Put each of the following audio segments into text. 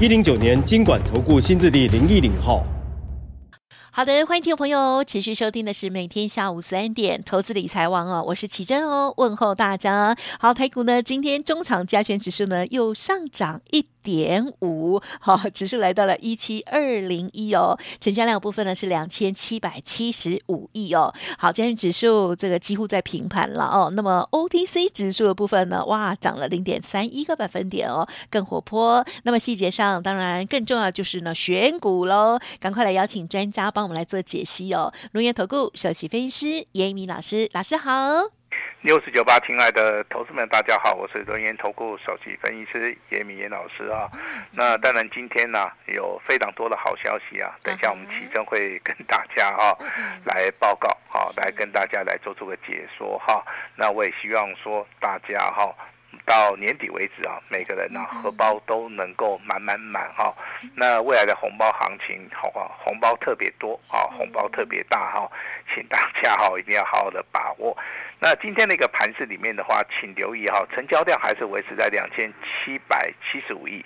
一零九年金管投顾新字第零一零号。好的，欢迎听众朋友持续收听的是每天下午三点投资理财网哦，我是奇珍哦，问候大家。好，台股呢今天中场加权指数呢又上涨一点五，好，指数来到了一七二零一哦，成交量部分呢是两千七百七十五亿哦，好，今天指数这个几乎在平盘了哦，那么 OTC 指数的部分呢，哇，涨了零点三一个百分点哦，更活泼。那么细节上，当然更重要就是呢选股喽，赶快来邀请专家帮我们来做解析哦，龙岩投顾首席分析师严一鸣老师，老师好。六四九八，亲爱的投资们，大家好，我是轮研投顾首席分析师严一民严老师啊。那当然，今天呢、啊、有非常多的好消息啊，等一下我们其中会跟大家、啊、来报告，好、啊、来跟大家来做出个解说哈、啊。那我也希望说大家哈。啊到年底为止啊，每个人呢、啊、荷包都能够满满满哈。那未来的红包行情好啊，红包特别多啊，红包特别大哈，请大家哈一定要好好的把握。那今天的一个盘市里面的话，请留意哈，成交量还是维持在两千七百七十五亿。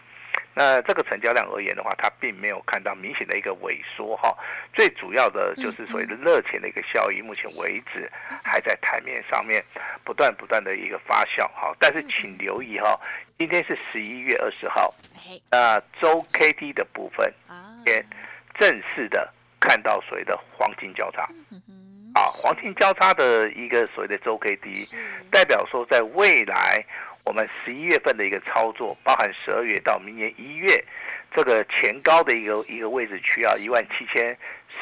那这个成交量而言的话，它并没有看到明显的一个萎缩哈。最主要的就是所谓的热钱的一个效应，目前为止还在台面上面不断不断的一个发酵哈。但是请留意哈，今天是十一月二十号，那周 K D 的部分，先正式的看到所谓的黄金交叉，啊，黄金交叉的一个所谓的周 K D，代表说在未来。我们十一月份的一个操作，包含十二月到明年一月，这个前高的一个一个位置区啊，一万七千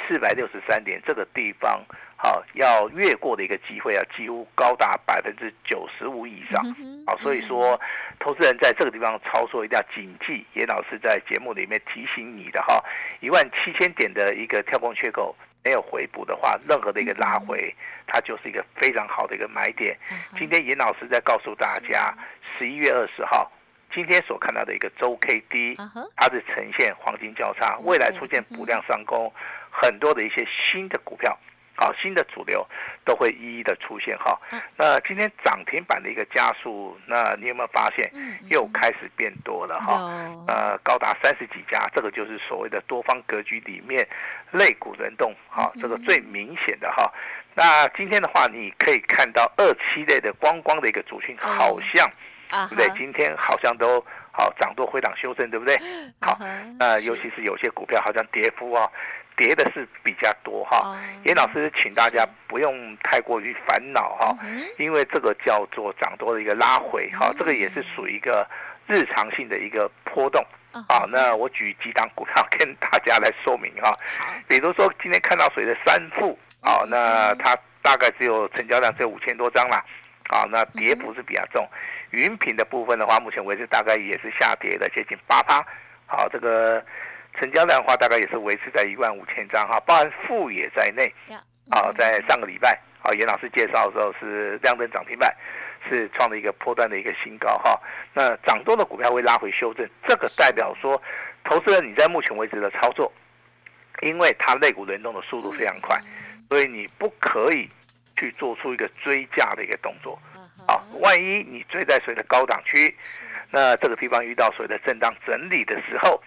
四百六十三点这个地方，好要越过的一个机会啊，几乎高达百分之九十五以上，好，所以说投资人在这个地方操作一定要谨记，严老师在节目里面提醒你的哈，一万七千点的一个跳空缺口。没有回补的话，任何的一个拉回，它就是一个非常好的一个买点。今天严老师在告诉大家，十一月二十号，今天所看到的一个周 K D，它是呈现黄金交叉，未来出现补量上攻，很多的一些新的股票。好，新的主流都会一一的出现哈。那今天涨停板的一个加速，那你有没有发现又开始变多了哈？呃，高达三十几家，这个就是所谓的多方格局里面类股轮动，哈，这个最明显的哈。那今天的话，你可以看到二七类的光光的一个主群，好像对不对？今天好像都好涨多回档修正，对不对？好，那尤其是有些股票好像跌幅啊。跌的是比较多哈，严老师请大家不用太过于烦恼哈，因为这个叫做涨多的一个拉回哈，这个也是属于一个日常性的一个波动。啊。那我举几档股票跟大家来说明哈，比如说今天看到谁的三富啊，那它大概只有成交量只有五千多张啦，啊，那跌幅是比较重。云品的部分的话，目前为止大概也是下跌的接近八趴，好这个。成交量的话，大概也是维持在一万五千张哈，包含富也在内。啊，在上个礼拜，啊，严老师介绍的时候是亮灯涨停板，是创了一个破段的一个新高哈。那涨多的股票会拉回修正，这个代表说，投资人你在目前为止的操作，因为它类股轮动的速度非常快，所以你不可以去做出一个追价的一个动作。啊，万一你追在谁的高档区，那这个地方遇到所谓的震荡整理的时候。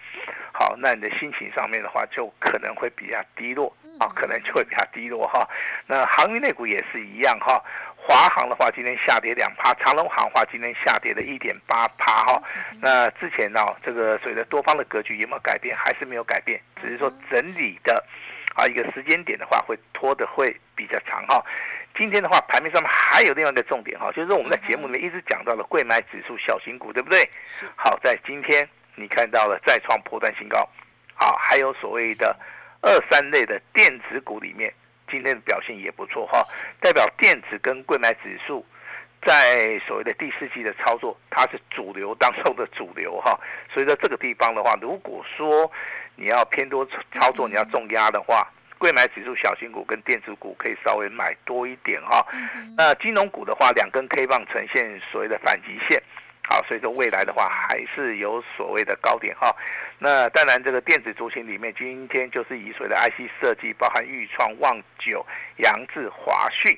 好，那你的心情上面的话，就可能会比较低落啊，可能就会比较低落哈。那航运类股也是一样哈，华航的话今天下跌两趴，长隆航的话今天下跌了一点八趴哈。那之前呢，这个所谓的多方的格局有没有改变？还是没有改变，只是说整理的啊一个时间点的话，会拖得会比较长哈。今天的话，盘面上面还有另外一个重点哈，就是我们在节目里面一直讲到了柜买指数小型股，对不对？好，在今天。你看到了再创破断新高，啊，还有所谓的二三类的电子股里面，今天的表现也不错哈，代表电子跟柜买指数在所谓的第四季的操作，它是主流当中的主流哈。所以在这个地方的话，如果说你要偏多操作，你要重压的话，柜买指数小型股跟电子股可以稍微买多一点哈。那金融股的话，两根 K 棒呈现所谓的反极线。好，所以说未来的话还是有所谓的高点哈。那当然，这个电子族群里面，今天就是以所谓的 IC 设计，包含钰创、旺九、扬智、华讯，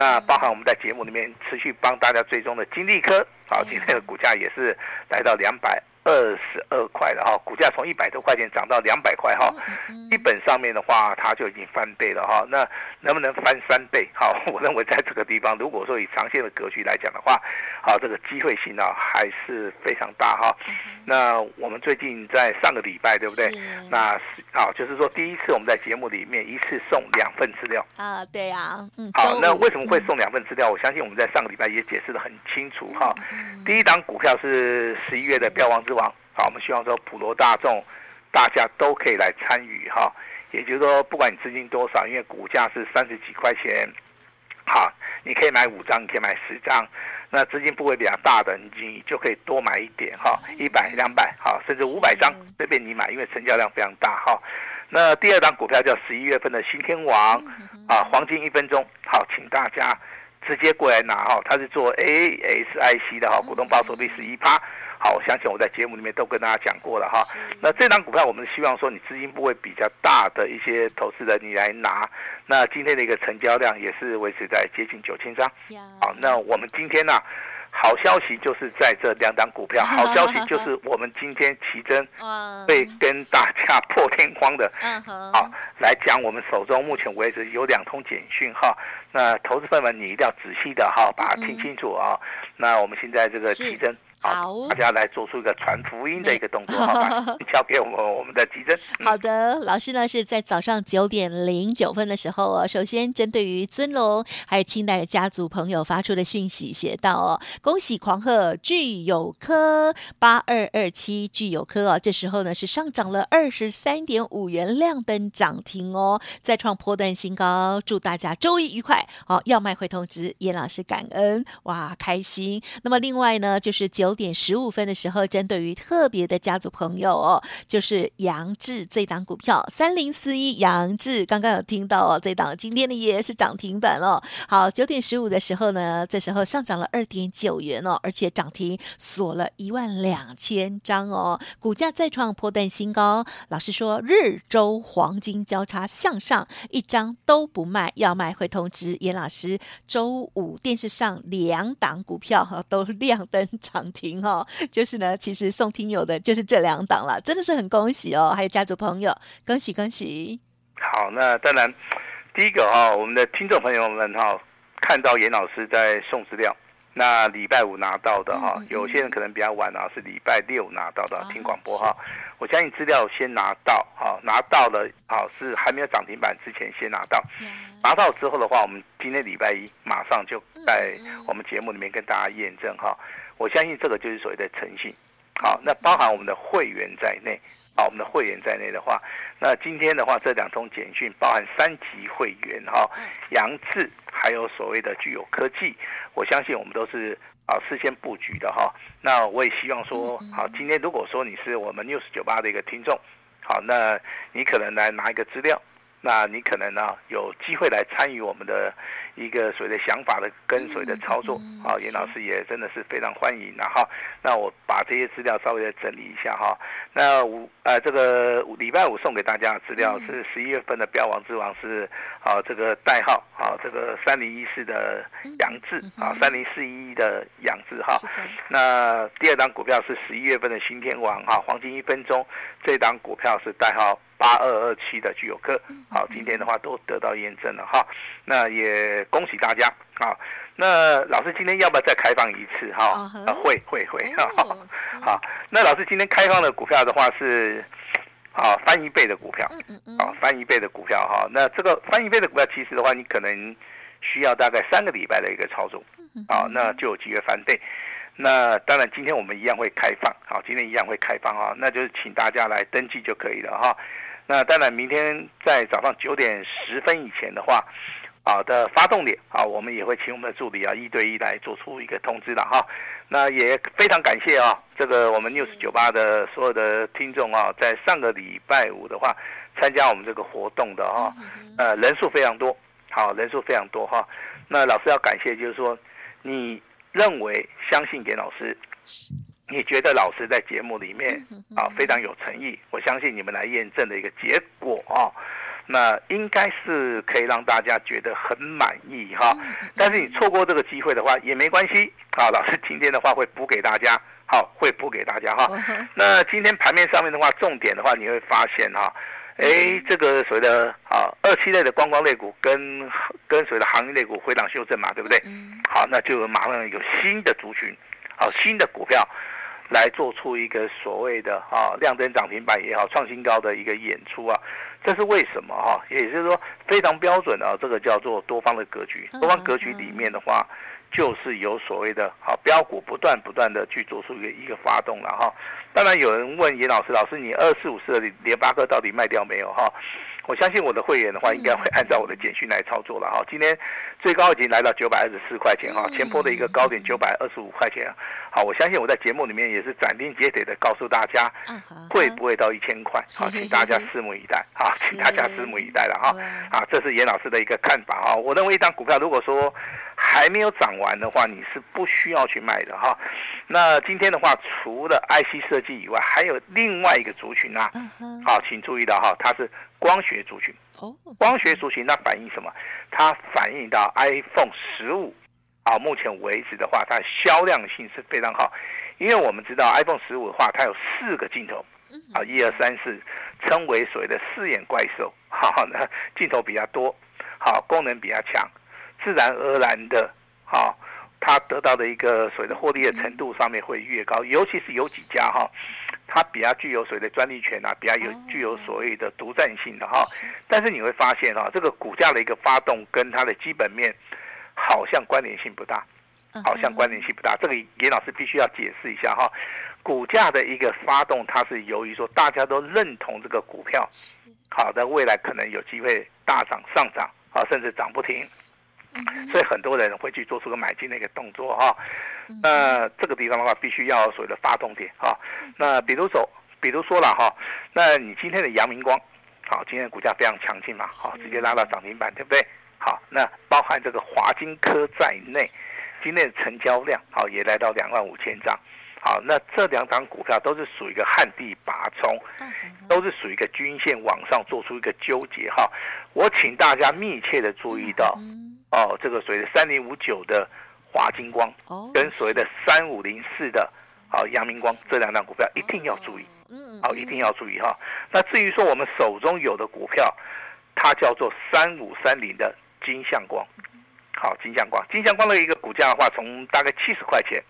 那包含我们在节目里面持续帮大家追踪的金利科，好，今天的股价也是来到两百。二十二块了哈，股价从一百多块钱涨到两百块哈，基本上面的话，它就已经翻倍了哈。那能不能翻三倍？好，我认为在这个地方，如果说以长线的格局来讲的话，好，这个机会性呢还是非常大哈。那我们最近在上个礼拜，对不对？那是好，就是说第一次我们在节目里面一次送两份资料啊，对呀，嗯，好，那为什么会送两份资料？我相信我们在上个礼拜也解释的很清楚哈。第一档股票是十一月的标王之王，好，我们希望说普罗大众大家都可以来参与哈，也就是说不管你资金多少，因为股价是三十几块钱，好，你可以买五张，你可以买十张，那资金部位比较大的，你就可以多买一点哈，一百、两百，好，甚至五百张随便你买，因为成交量非常大哈。那第二档股票叫十一月份的新天王，啊，黄金一分钟，好，请大家。直接过来拿哈，它是做 ASIC 的哈，股东报酬率十一趴。好，我相信我在节目里面都跟大家讲过了哈。那这档股票，我们希望说你资金部位比较大的一些投资人，你来拿。那今天的一个成交量也是维持在接近九千张。好，那我们今天呢？好消息就是在这两档股票，好消息就是 我们今天奇珍会跟大家 破天荒的，好来讲我们手中目前为止有两通简讯哈，那投资朋友们你一定要仔细的哈把它听清楚啊，那我们现在这个奇珍。好，大家来做出一个传福音的一个动作，好吧？交给我们我们的奇珍。好的，老师呢是在早上九点零九分的时候哦，首先针对于尊龙还有清代的家族朋友发出的讯息，写到哦，恭喜狂贺聚友科八二二七聚友科哦，这时候呢是上涨了二十三点五元，亮灯涨停哦，再创波段新高，祝大家周一愉快。好，要卖会通知严老师感恩哇，开心。那么另外呢就是九。九点十五分的时候，针对于特别的家族朋友哦，就是杨志这档股票三零四一杨志，刚刚有听到哦，这档今天的也是涨停板哦。好，九点十五的时候呢，这时候上涨了二点九元哦，而且涨停锁了一万两千张哦，股价再创波段新高。老师说，日周黄金交叉向上，一张都不卖，要卖会通知严老师。周五电视上两档股票哈都 亮灯涨停。停哦，就是呢，其实送听友的就是这两档了，真的是很恭喜哦，还有家族朋友，恭喜恭喜。好，那当然，第一个哈、哦，我们的听众朋友们哈、哦，看到严老师在送资料，那礼拜五拿到的哈、哦，有些人可能比较晚啊，是礼拜六拿到的，听广播哈、哦。我相信资料先拿到，哈，拿到了，好是还没有涨停板之前先拿到，拿到之后的话，我们今天礼拜一马上就在我们节目里面跟大家验证哈。我相信这个就是所谓的诚信，好，那包含我们的会员在内，好，我们的会员在内的话，那今天的话这两通简讯包含三级会员哈，杨志还有所谓的具有科技，我相信我们都是啊事先布局的哈。那我也希望说，好，今天如果说你是我们 News 九八的一个听众，好，那你可能来拿一个资料，那你可能呢有机会来参与我们的。一个所谓的想法的跟随的操作，好，严老师也真的是非常欢迎。然后，那我把这些资料稍微的整理一下哈。那五呃，这个礼拜五送给大家的资料是十一月份的标王之王是啊，这个代号啊，这个三零一四的杨志啊，三零四一的杨志哈。那第二档股票是十一月份的新天王哈，黄金一分钟这档股票是代号八二二七的具有科，好，今天的话都得到验证了哈。那也。恭喜大家啊！那老师今天要不要再开放一次哈？啊，会会会 哈。好，那老师今天开放的股票的话是啊翻一倍的股票，啊翻一倍的股票哈。那这个翻一倍的股票，其实的话，你可能需要大概三个礼拜的一个操作，啊，那就有机会翻倍。那当然，今天我们一样会开放，好，今天一样会开放啊，那就是请大家来登记就可以了哈。那当然，明天在早上九点十分以前的话。好的发动点啊，我们也会请我们的助理啊一对一来做出一个通知的哈。那也非常感谢啊，这个我们 News 酒吧的所有的听众啊，在上个礼拜五的话参加我们这个活动的哈，呃人数非常多，好人数非常多哈。那老师要感谢，就是说你认为相信给老师，你觉得老师在节目里面啊非常有诚意，我相信你们来验证的一个结果啊。那应该是可以让大家觉得很满意哈，但是你错过这个机会的话也没关系，啊，老师今天的话会补给大家，好，会补给大家哈。那今天盘面上面的话，重点的话你会发现哈，哎，这个所谓的啊二期类的观光类股跟跟所谓的航运类股回档修正嘛，对不对？好，那就马上有新的族群，好，新的股票。来做出一个所谓的啊亮灯涨停板也好，创新高的一个演出啊，这是为什么哈？也就是说非常标准的，这个叫做多方的格局。多方格局里面的话，就是有所谓的好标股不断不断的去做出一个一个发动了哈。当然有人问严老师，老师你二四五四的联发科到底卖掉没有哈？我相信我的会员的话，应该会按照我的简讯来操作了哈。今天最高已经来到九百二十四块钱哈，前波的一个高点九百二十五块钱。好，我相信我在节目里面也是斩钉截铁的告诉大家，会不会到一千块？好，请大家拭目以待。哈，请大家拭目以待了哈。啊，这是严老师的一个看法哈。我认为一张股票如果说还没有涨完的话，你是不需要去卖的哈。那今天的话，除了 IC 设计以外，还有另外一个族群啊。好，请注意到哈，它是。光学族群，光学族群，那反映什么？它反映到 iPhone 十五啊，目前为止的话，它的销量性是非常好，因为我们知道 iPhone 十五的话，它有四个镜头，啊，一二三四，称为所谓的四眼怪兽，好，那镜头比较多，好，功能比较强，自然而然的，哈。它得到的一个所谓的获利的程度上面会越高，尤其是有几家哈，它比较具有所谓的专利权啊，比较有具有所谓的独占性的哈。但是你会发现哈，这个股价的一个发动跟它的基本面好像关联性不大，好像关联性不大。这个严老师必须要解释一下哈，股价的一个发动，它是由于说大家都认同这个股票，好的未来可能有机会大涨上涨啊，甚至涨不停。所以很多人会去做出个买进的一个动作哈，那这个地方的话，必须要所谓的发动点哈。那比如说，比如说了哈，那你今天的阳明光，好，今天的股价非常强劲嘛，好，直接拉到涨停板，对不对？好，那包含这个华金科在内，今天的成交量好也来到两万五千张。好，那这两档股票都是属于一个旱地拔葱，都是属于一个均线往上做出一个纠结哈。我请大家密切的注意到，哦，这个所谓的三零五九的华金光，跟所谓的三五零四的好阳明光这两档股票一定要注意，嗯好，一定要注意哈。那至于说我们手中有的股票，它叫做三五三零的金相光，好，金相光，金相光的一个股价的话，从大概七十块钱。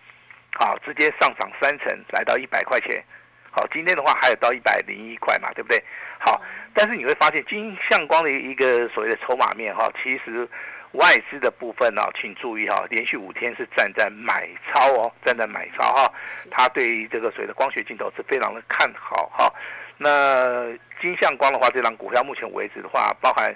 好，直接上涨三成，来到一百块钱。好，今天的话还有到一百零一块嘛，对不对？好，但是你会发现金相光的一个所谓的筹码面哈，其实外资的部分呢，请注意哈，连续五天是站在买超哦，站在买超哈。他对于这个所谓的光学镜头是非常的看好哈。那金相光的话，这张股票目前为止的话，包含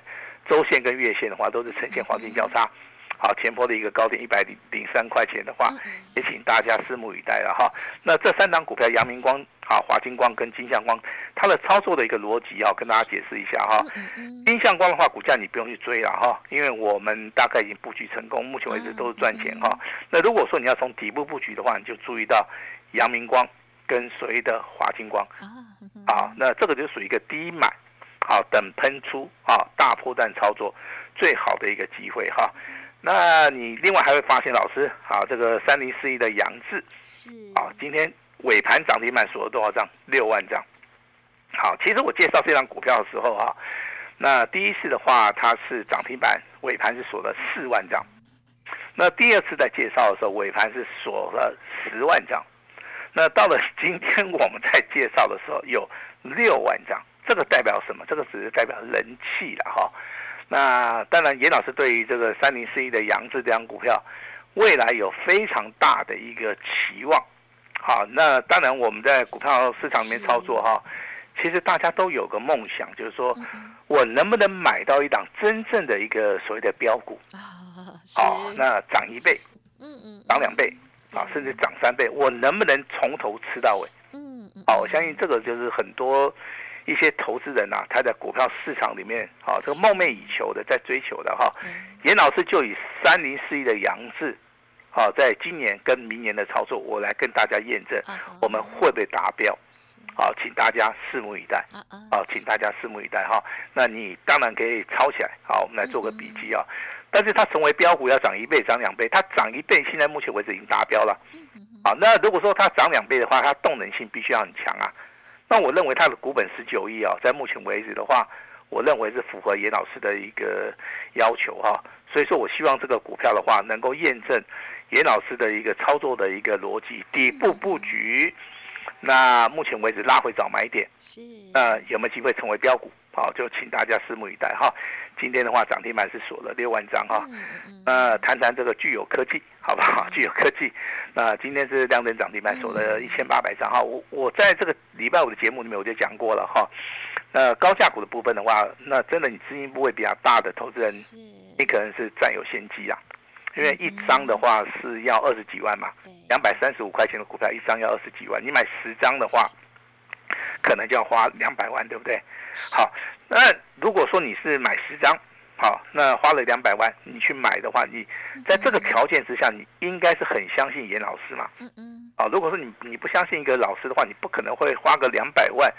周线跟月线的话，都是呈现黄金交叉。好，前波的一个高点一百零零三块钱的话，也请大家拭目以待了哈。那这三档股票，阳明光、好华金光跟金相光，它的操作的一个逻辑要跟大家解释一下哈。金相光的话，股价你不用去追了哈，因为我们大概已经布局成功，目前为止都是赚钱哈。那如果说你要从底部布局的话，你就注意到阳明光跟所谓的华金光，啊，那这个就属于一个低买，好等喷出啊大波段操作最好的一个机会哈。那你另外还会发现，老师，好，这个三零四一的杨志是啊，今天尾盘涨停板锁了多少张？六万张。好，其实我介绍这张股票的时候哈，那第一次的话它是涨停板，尾盘是锁了四万张。那第二次在介绍的时候，尾盘是锁了十万张。那到了今天我们在介绍的时候，有六万张。这个代表什么？这个只是代表人气了哈。那当然，严老师对于这个三零四一的扬智这张股票，未来有非常大的一个期望。好，那当然我们在股票市场里面操作哈，其实大家都有个梦想，就是说我能不能买到一档真正的一个所谓的标股？哦，那涨一倍，嗯嗯，涨两倍啊，甚至涨三倍，我能不能从头吃到尾？嗯嗯，好，我相信这个就是很多一些投资人呐，他在股票市场里面啊，这个梦寐以求的，在追求的哈。严老师就以三零四一的扬智。好，在今年跟明年的操作，我来跟大家验证，我们会不会达标？好，请大家拭目以待。好，请大家拭目以待哈。那你当然可以抄起来。好，我们来做个笔记啊。但是它成为标股要涨一倍、涨两倍，它涨一倍，现在目前为止已经达标了。好，那如果说它涨两倍的话，它动能性必须要很强啊。那我认为它的股本十九亿啊，在目前为止的话，我认为是符合严老师的一个要求哈。所以说我希望这个股票的话，能够验证。严老师的一个操作的一个逻辑，底部布局，那目前为止拉回找买点，是，呃，有没有机会成为标股？好，就请大家拭目以待哈。今天的话，涨停板是锁了六万张哈。呃，谈谈这个具有科技，好不好？聚友科技，那今天是亮灯涨停板锁了一千八百张哈。我我在这个礼拜五的节目里面我就讲过了哈。那高价股的部分的话，那真的你资金部位比较大的投资人，你可能是占有先机啊。因为一张的话是要二十几万嘛，两百三十五块钱的股票一张要二十几万，你买十张的话，可能就要花两百万，对不对？好，那如果说你是买十张，好，那花了两百万，你去买的话，你在这个条件之下，你应该是很相信严老师嘛。嗯嗯。啊，如果说你你不相信一个老师的话，你不可能会花个两百万，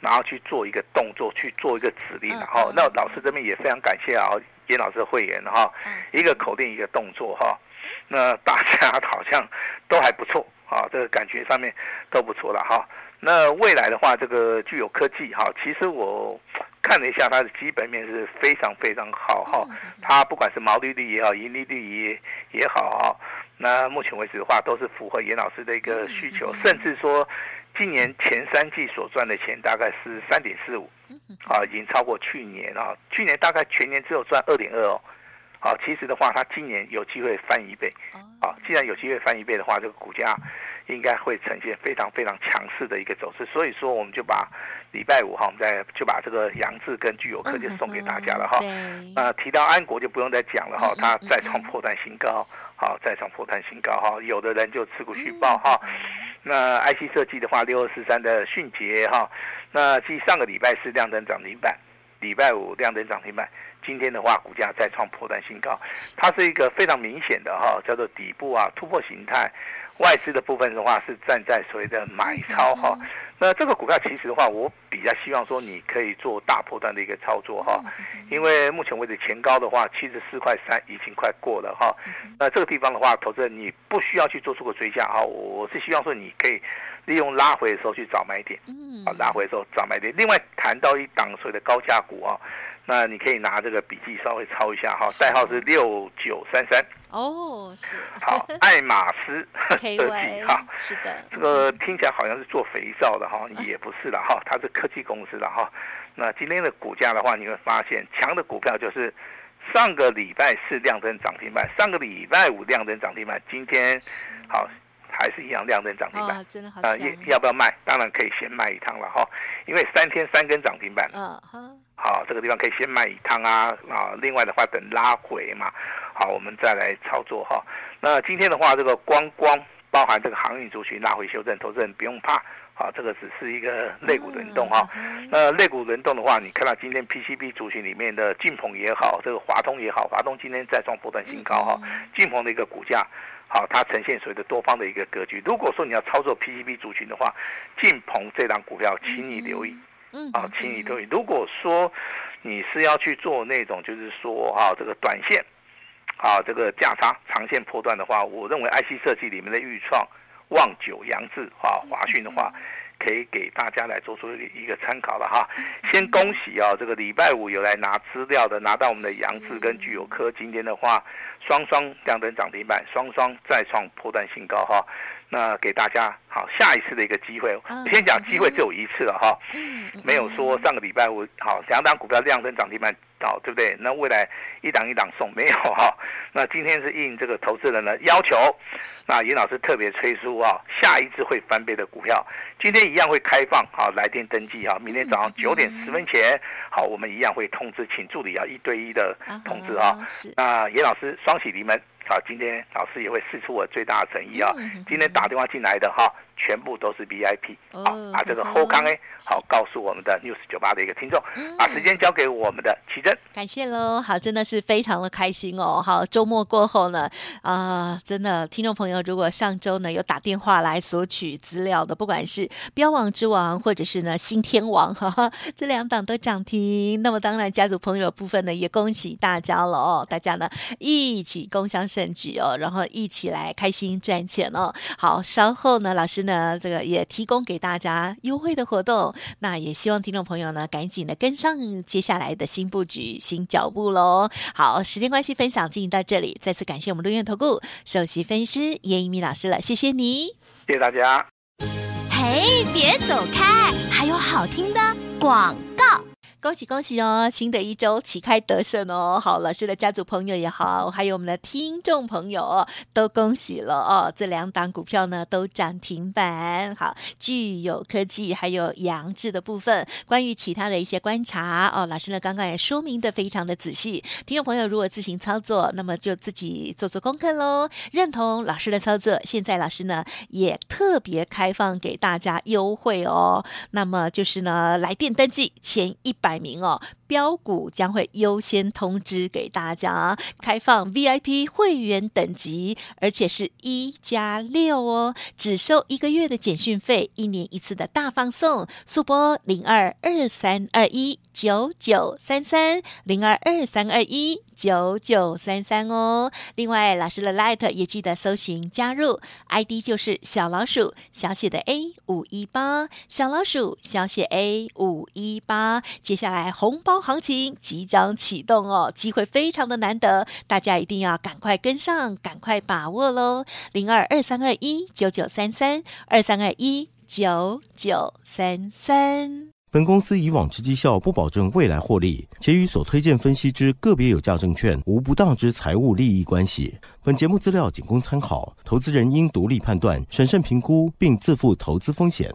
然后去做一个动作，去做一个指令，然后那老师这边也非常感谢啊。严老师的会员哈，一个口令一个动作哈，那大家好像都还不错啊，这个感觉上面都不错了哈。那未来的话，这个具有科技哈，其实我看了一下它的基本面是非常非常好哈，它不管是毛利率也好，盈利率也也好哈，那目前为止的话都是符合严老师的一个需求，甚至说。今年前三季所赚的钱大概是三点四五，啊，已经超过去年啊。去年大概全年只有赚二点二哦，好，其实的话，它今年有机会翻一倍，啊，既然有机会翻一倍的话，这个股价应该会呈现非常非常强势的一个走势。所以说，我们就把礼拜五哈，我们再就把这个杨志跟具有科就送给大家了哈。啊，提到安国就不用再讲了哈，它再创破断新高，好，再创破断新高哈。有的人就持股续报哈。那 IC 设计的话，六二四三的迅捷哈，那继上个礼拜是亮灯涨停板，礼拜五亮灯涨停板，今天的话股价再创破断新高，它是一个非常明显的哈，叫做底部啊突破形态。外资的部分的话是站在所谓的买超哈，那这个股票其实的话，我比较希望说你可以做大波段的一个操作哈，因为目前为止前高的话七十四块三已经快过了哈，那这个地方的话，投资人你不需要去做出个追加哈，我是希望说你可以利用拉回的时候去找买点，啊拉回的时候找买点。另外谈到一档所谓的高价股啊。那你可以拿这个笔记稍微抄一下哈，代号是六九三三。哦，是。好爱马仕科技哈，是的，这个听起来好像是做肥皂的哈，也不是了哈，它是科技公司的哈。那今天的股价的话，你会发现强的股票就是上个礼拜四亮灯涨停板，上个礼拜五亮灯涨停板，今天好还是一样亮灯涨停板，真的好。啊，要不要卖？当然可以先卖一趟了哈，因为三天三根涨停板，嗯好。好，这个地方可以先卖一趟啊啊！另外的话，等拉回嘛，好，我们再来操作哈。那今天的话，这个光光包含这个航运族群拉回修正，投资人不用怕，好，这个只是一个肋骨轮动哈。那肋骨轮动的话，你看到今天 PCB 族群里面的晋鹏也好，这个华通也好，华通今天再创波段新高哈。晋鹏的一个股价，好，它呈现所谓的多方的一个格局。如果说你要操作 PCB 族群的话，晋鹏这档股票，请你留意。嗯，啊，请你注意，如果说你是要去做那种，就是说啊，这个短线，啊，这个价差长线波段的话，我认为 IC 设计里面的预创、望九、扬智、啊华讯的话，可以给大家来做出一个参考了哈。先恭喜啊，这个礼拜五有来拿资料的，拿到我们的扬智跟聚友科，今天的话双双亮灯涨停板，双双再创破断新高哈。那给大家好下一次的一个机会。我先讲机会只有一次了哈，没有说上个礼拜五好两档股票量增涨停板。好，对不对？那未来一档一档送没有哈？那今天是应这个投资人的要求，那严老师特别催促啊，下一次会翻倍的股票，今天一样会开放啊，来电登记啊，明天早上九点十分前，好，我们一样会通知，请助理啊一对一的通知啊。那严老师双喜临门，好，今天老师也会试出我最大的诚意啊，今天打电话进来的哈。全部都是 VIP，好，把这个后康哎，好，告诉我们的 News 九八的一个听众，把时间交给我们的奇珍，感谢喽，好，真的是非常的开心哦，好，周末过后呢，啊、呃，真的听众朋友，如果上周呢有打电话来索取资料的，不管是标王之王或者是呢新天王，哈哈，这两档都涨停，那么当然家族朋友部分呢也恭喜大家了哦，大家呢一起共襄盛举哦，然后一起来开心赚钱哦，好，稍后呢老师。呢，这个也提供给大家优惠的活动，那也希望听众朋友呢赶紧的跟上接下来的新布局、新脚步喽。好，时间关系，分享进行到这里，再次感谢我们陆院投顾首席分析师叶一鸣老师了，谢谢你，谢谢大家。嘿，别走开，还有好听的广告。恭喜恭喜哦！新的一周旗开得胜哦！好，老师的家族朋友也好，还有我们的听众朋友哦，都恭喜了哦！这两档股票呢都涨停板。好，聚友科技还有扬智的部分，关于其他的一些观察哦，老师呢刚刚也说明的非常的仔细。听众朋友如果自行操作，那么就自己做做功课喽。认同老师的操作，现在老师呢也特别开放给大家优惠哦。那么就是呢来电登记前一百。摆名哦，标股将会优先通知给大家，开放 VIP 会员等级，而且是一加六哦，只收一个月的简讯费，一年一次的大放送，速拨零二二三二一九九三三零二二三二一九九三三哦。另外，老师的 Light 也记得搜寻加入，ID 就是小老鼠小写的 A 五一八，小老鼠小写 A 五一八。接下来红包行情即将启动哦，机会非常的难得，大家一定要赶快跟上，赶快把握喽！零二二三二一九九三三二三二一九九三三。本公司以往之绩效不保证未来获利，且与所推荐分析之个别有价证券无不当之财务利益关系。本节目资料仅供参考，投资人应独立判断、审慎评估，并自负投资风险。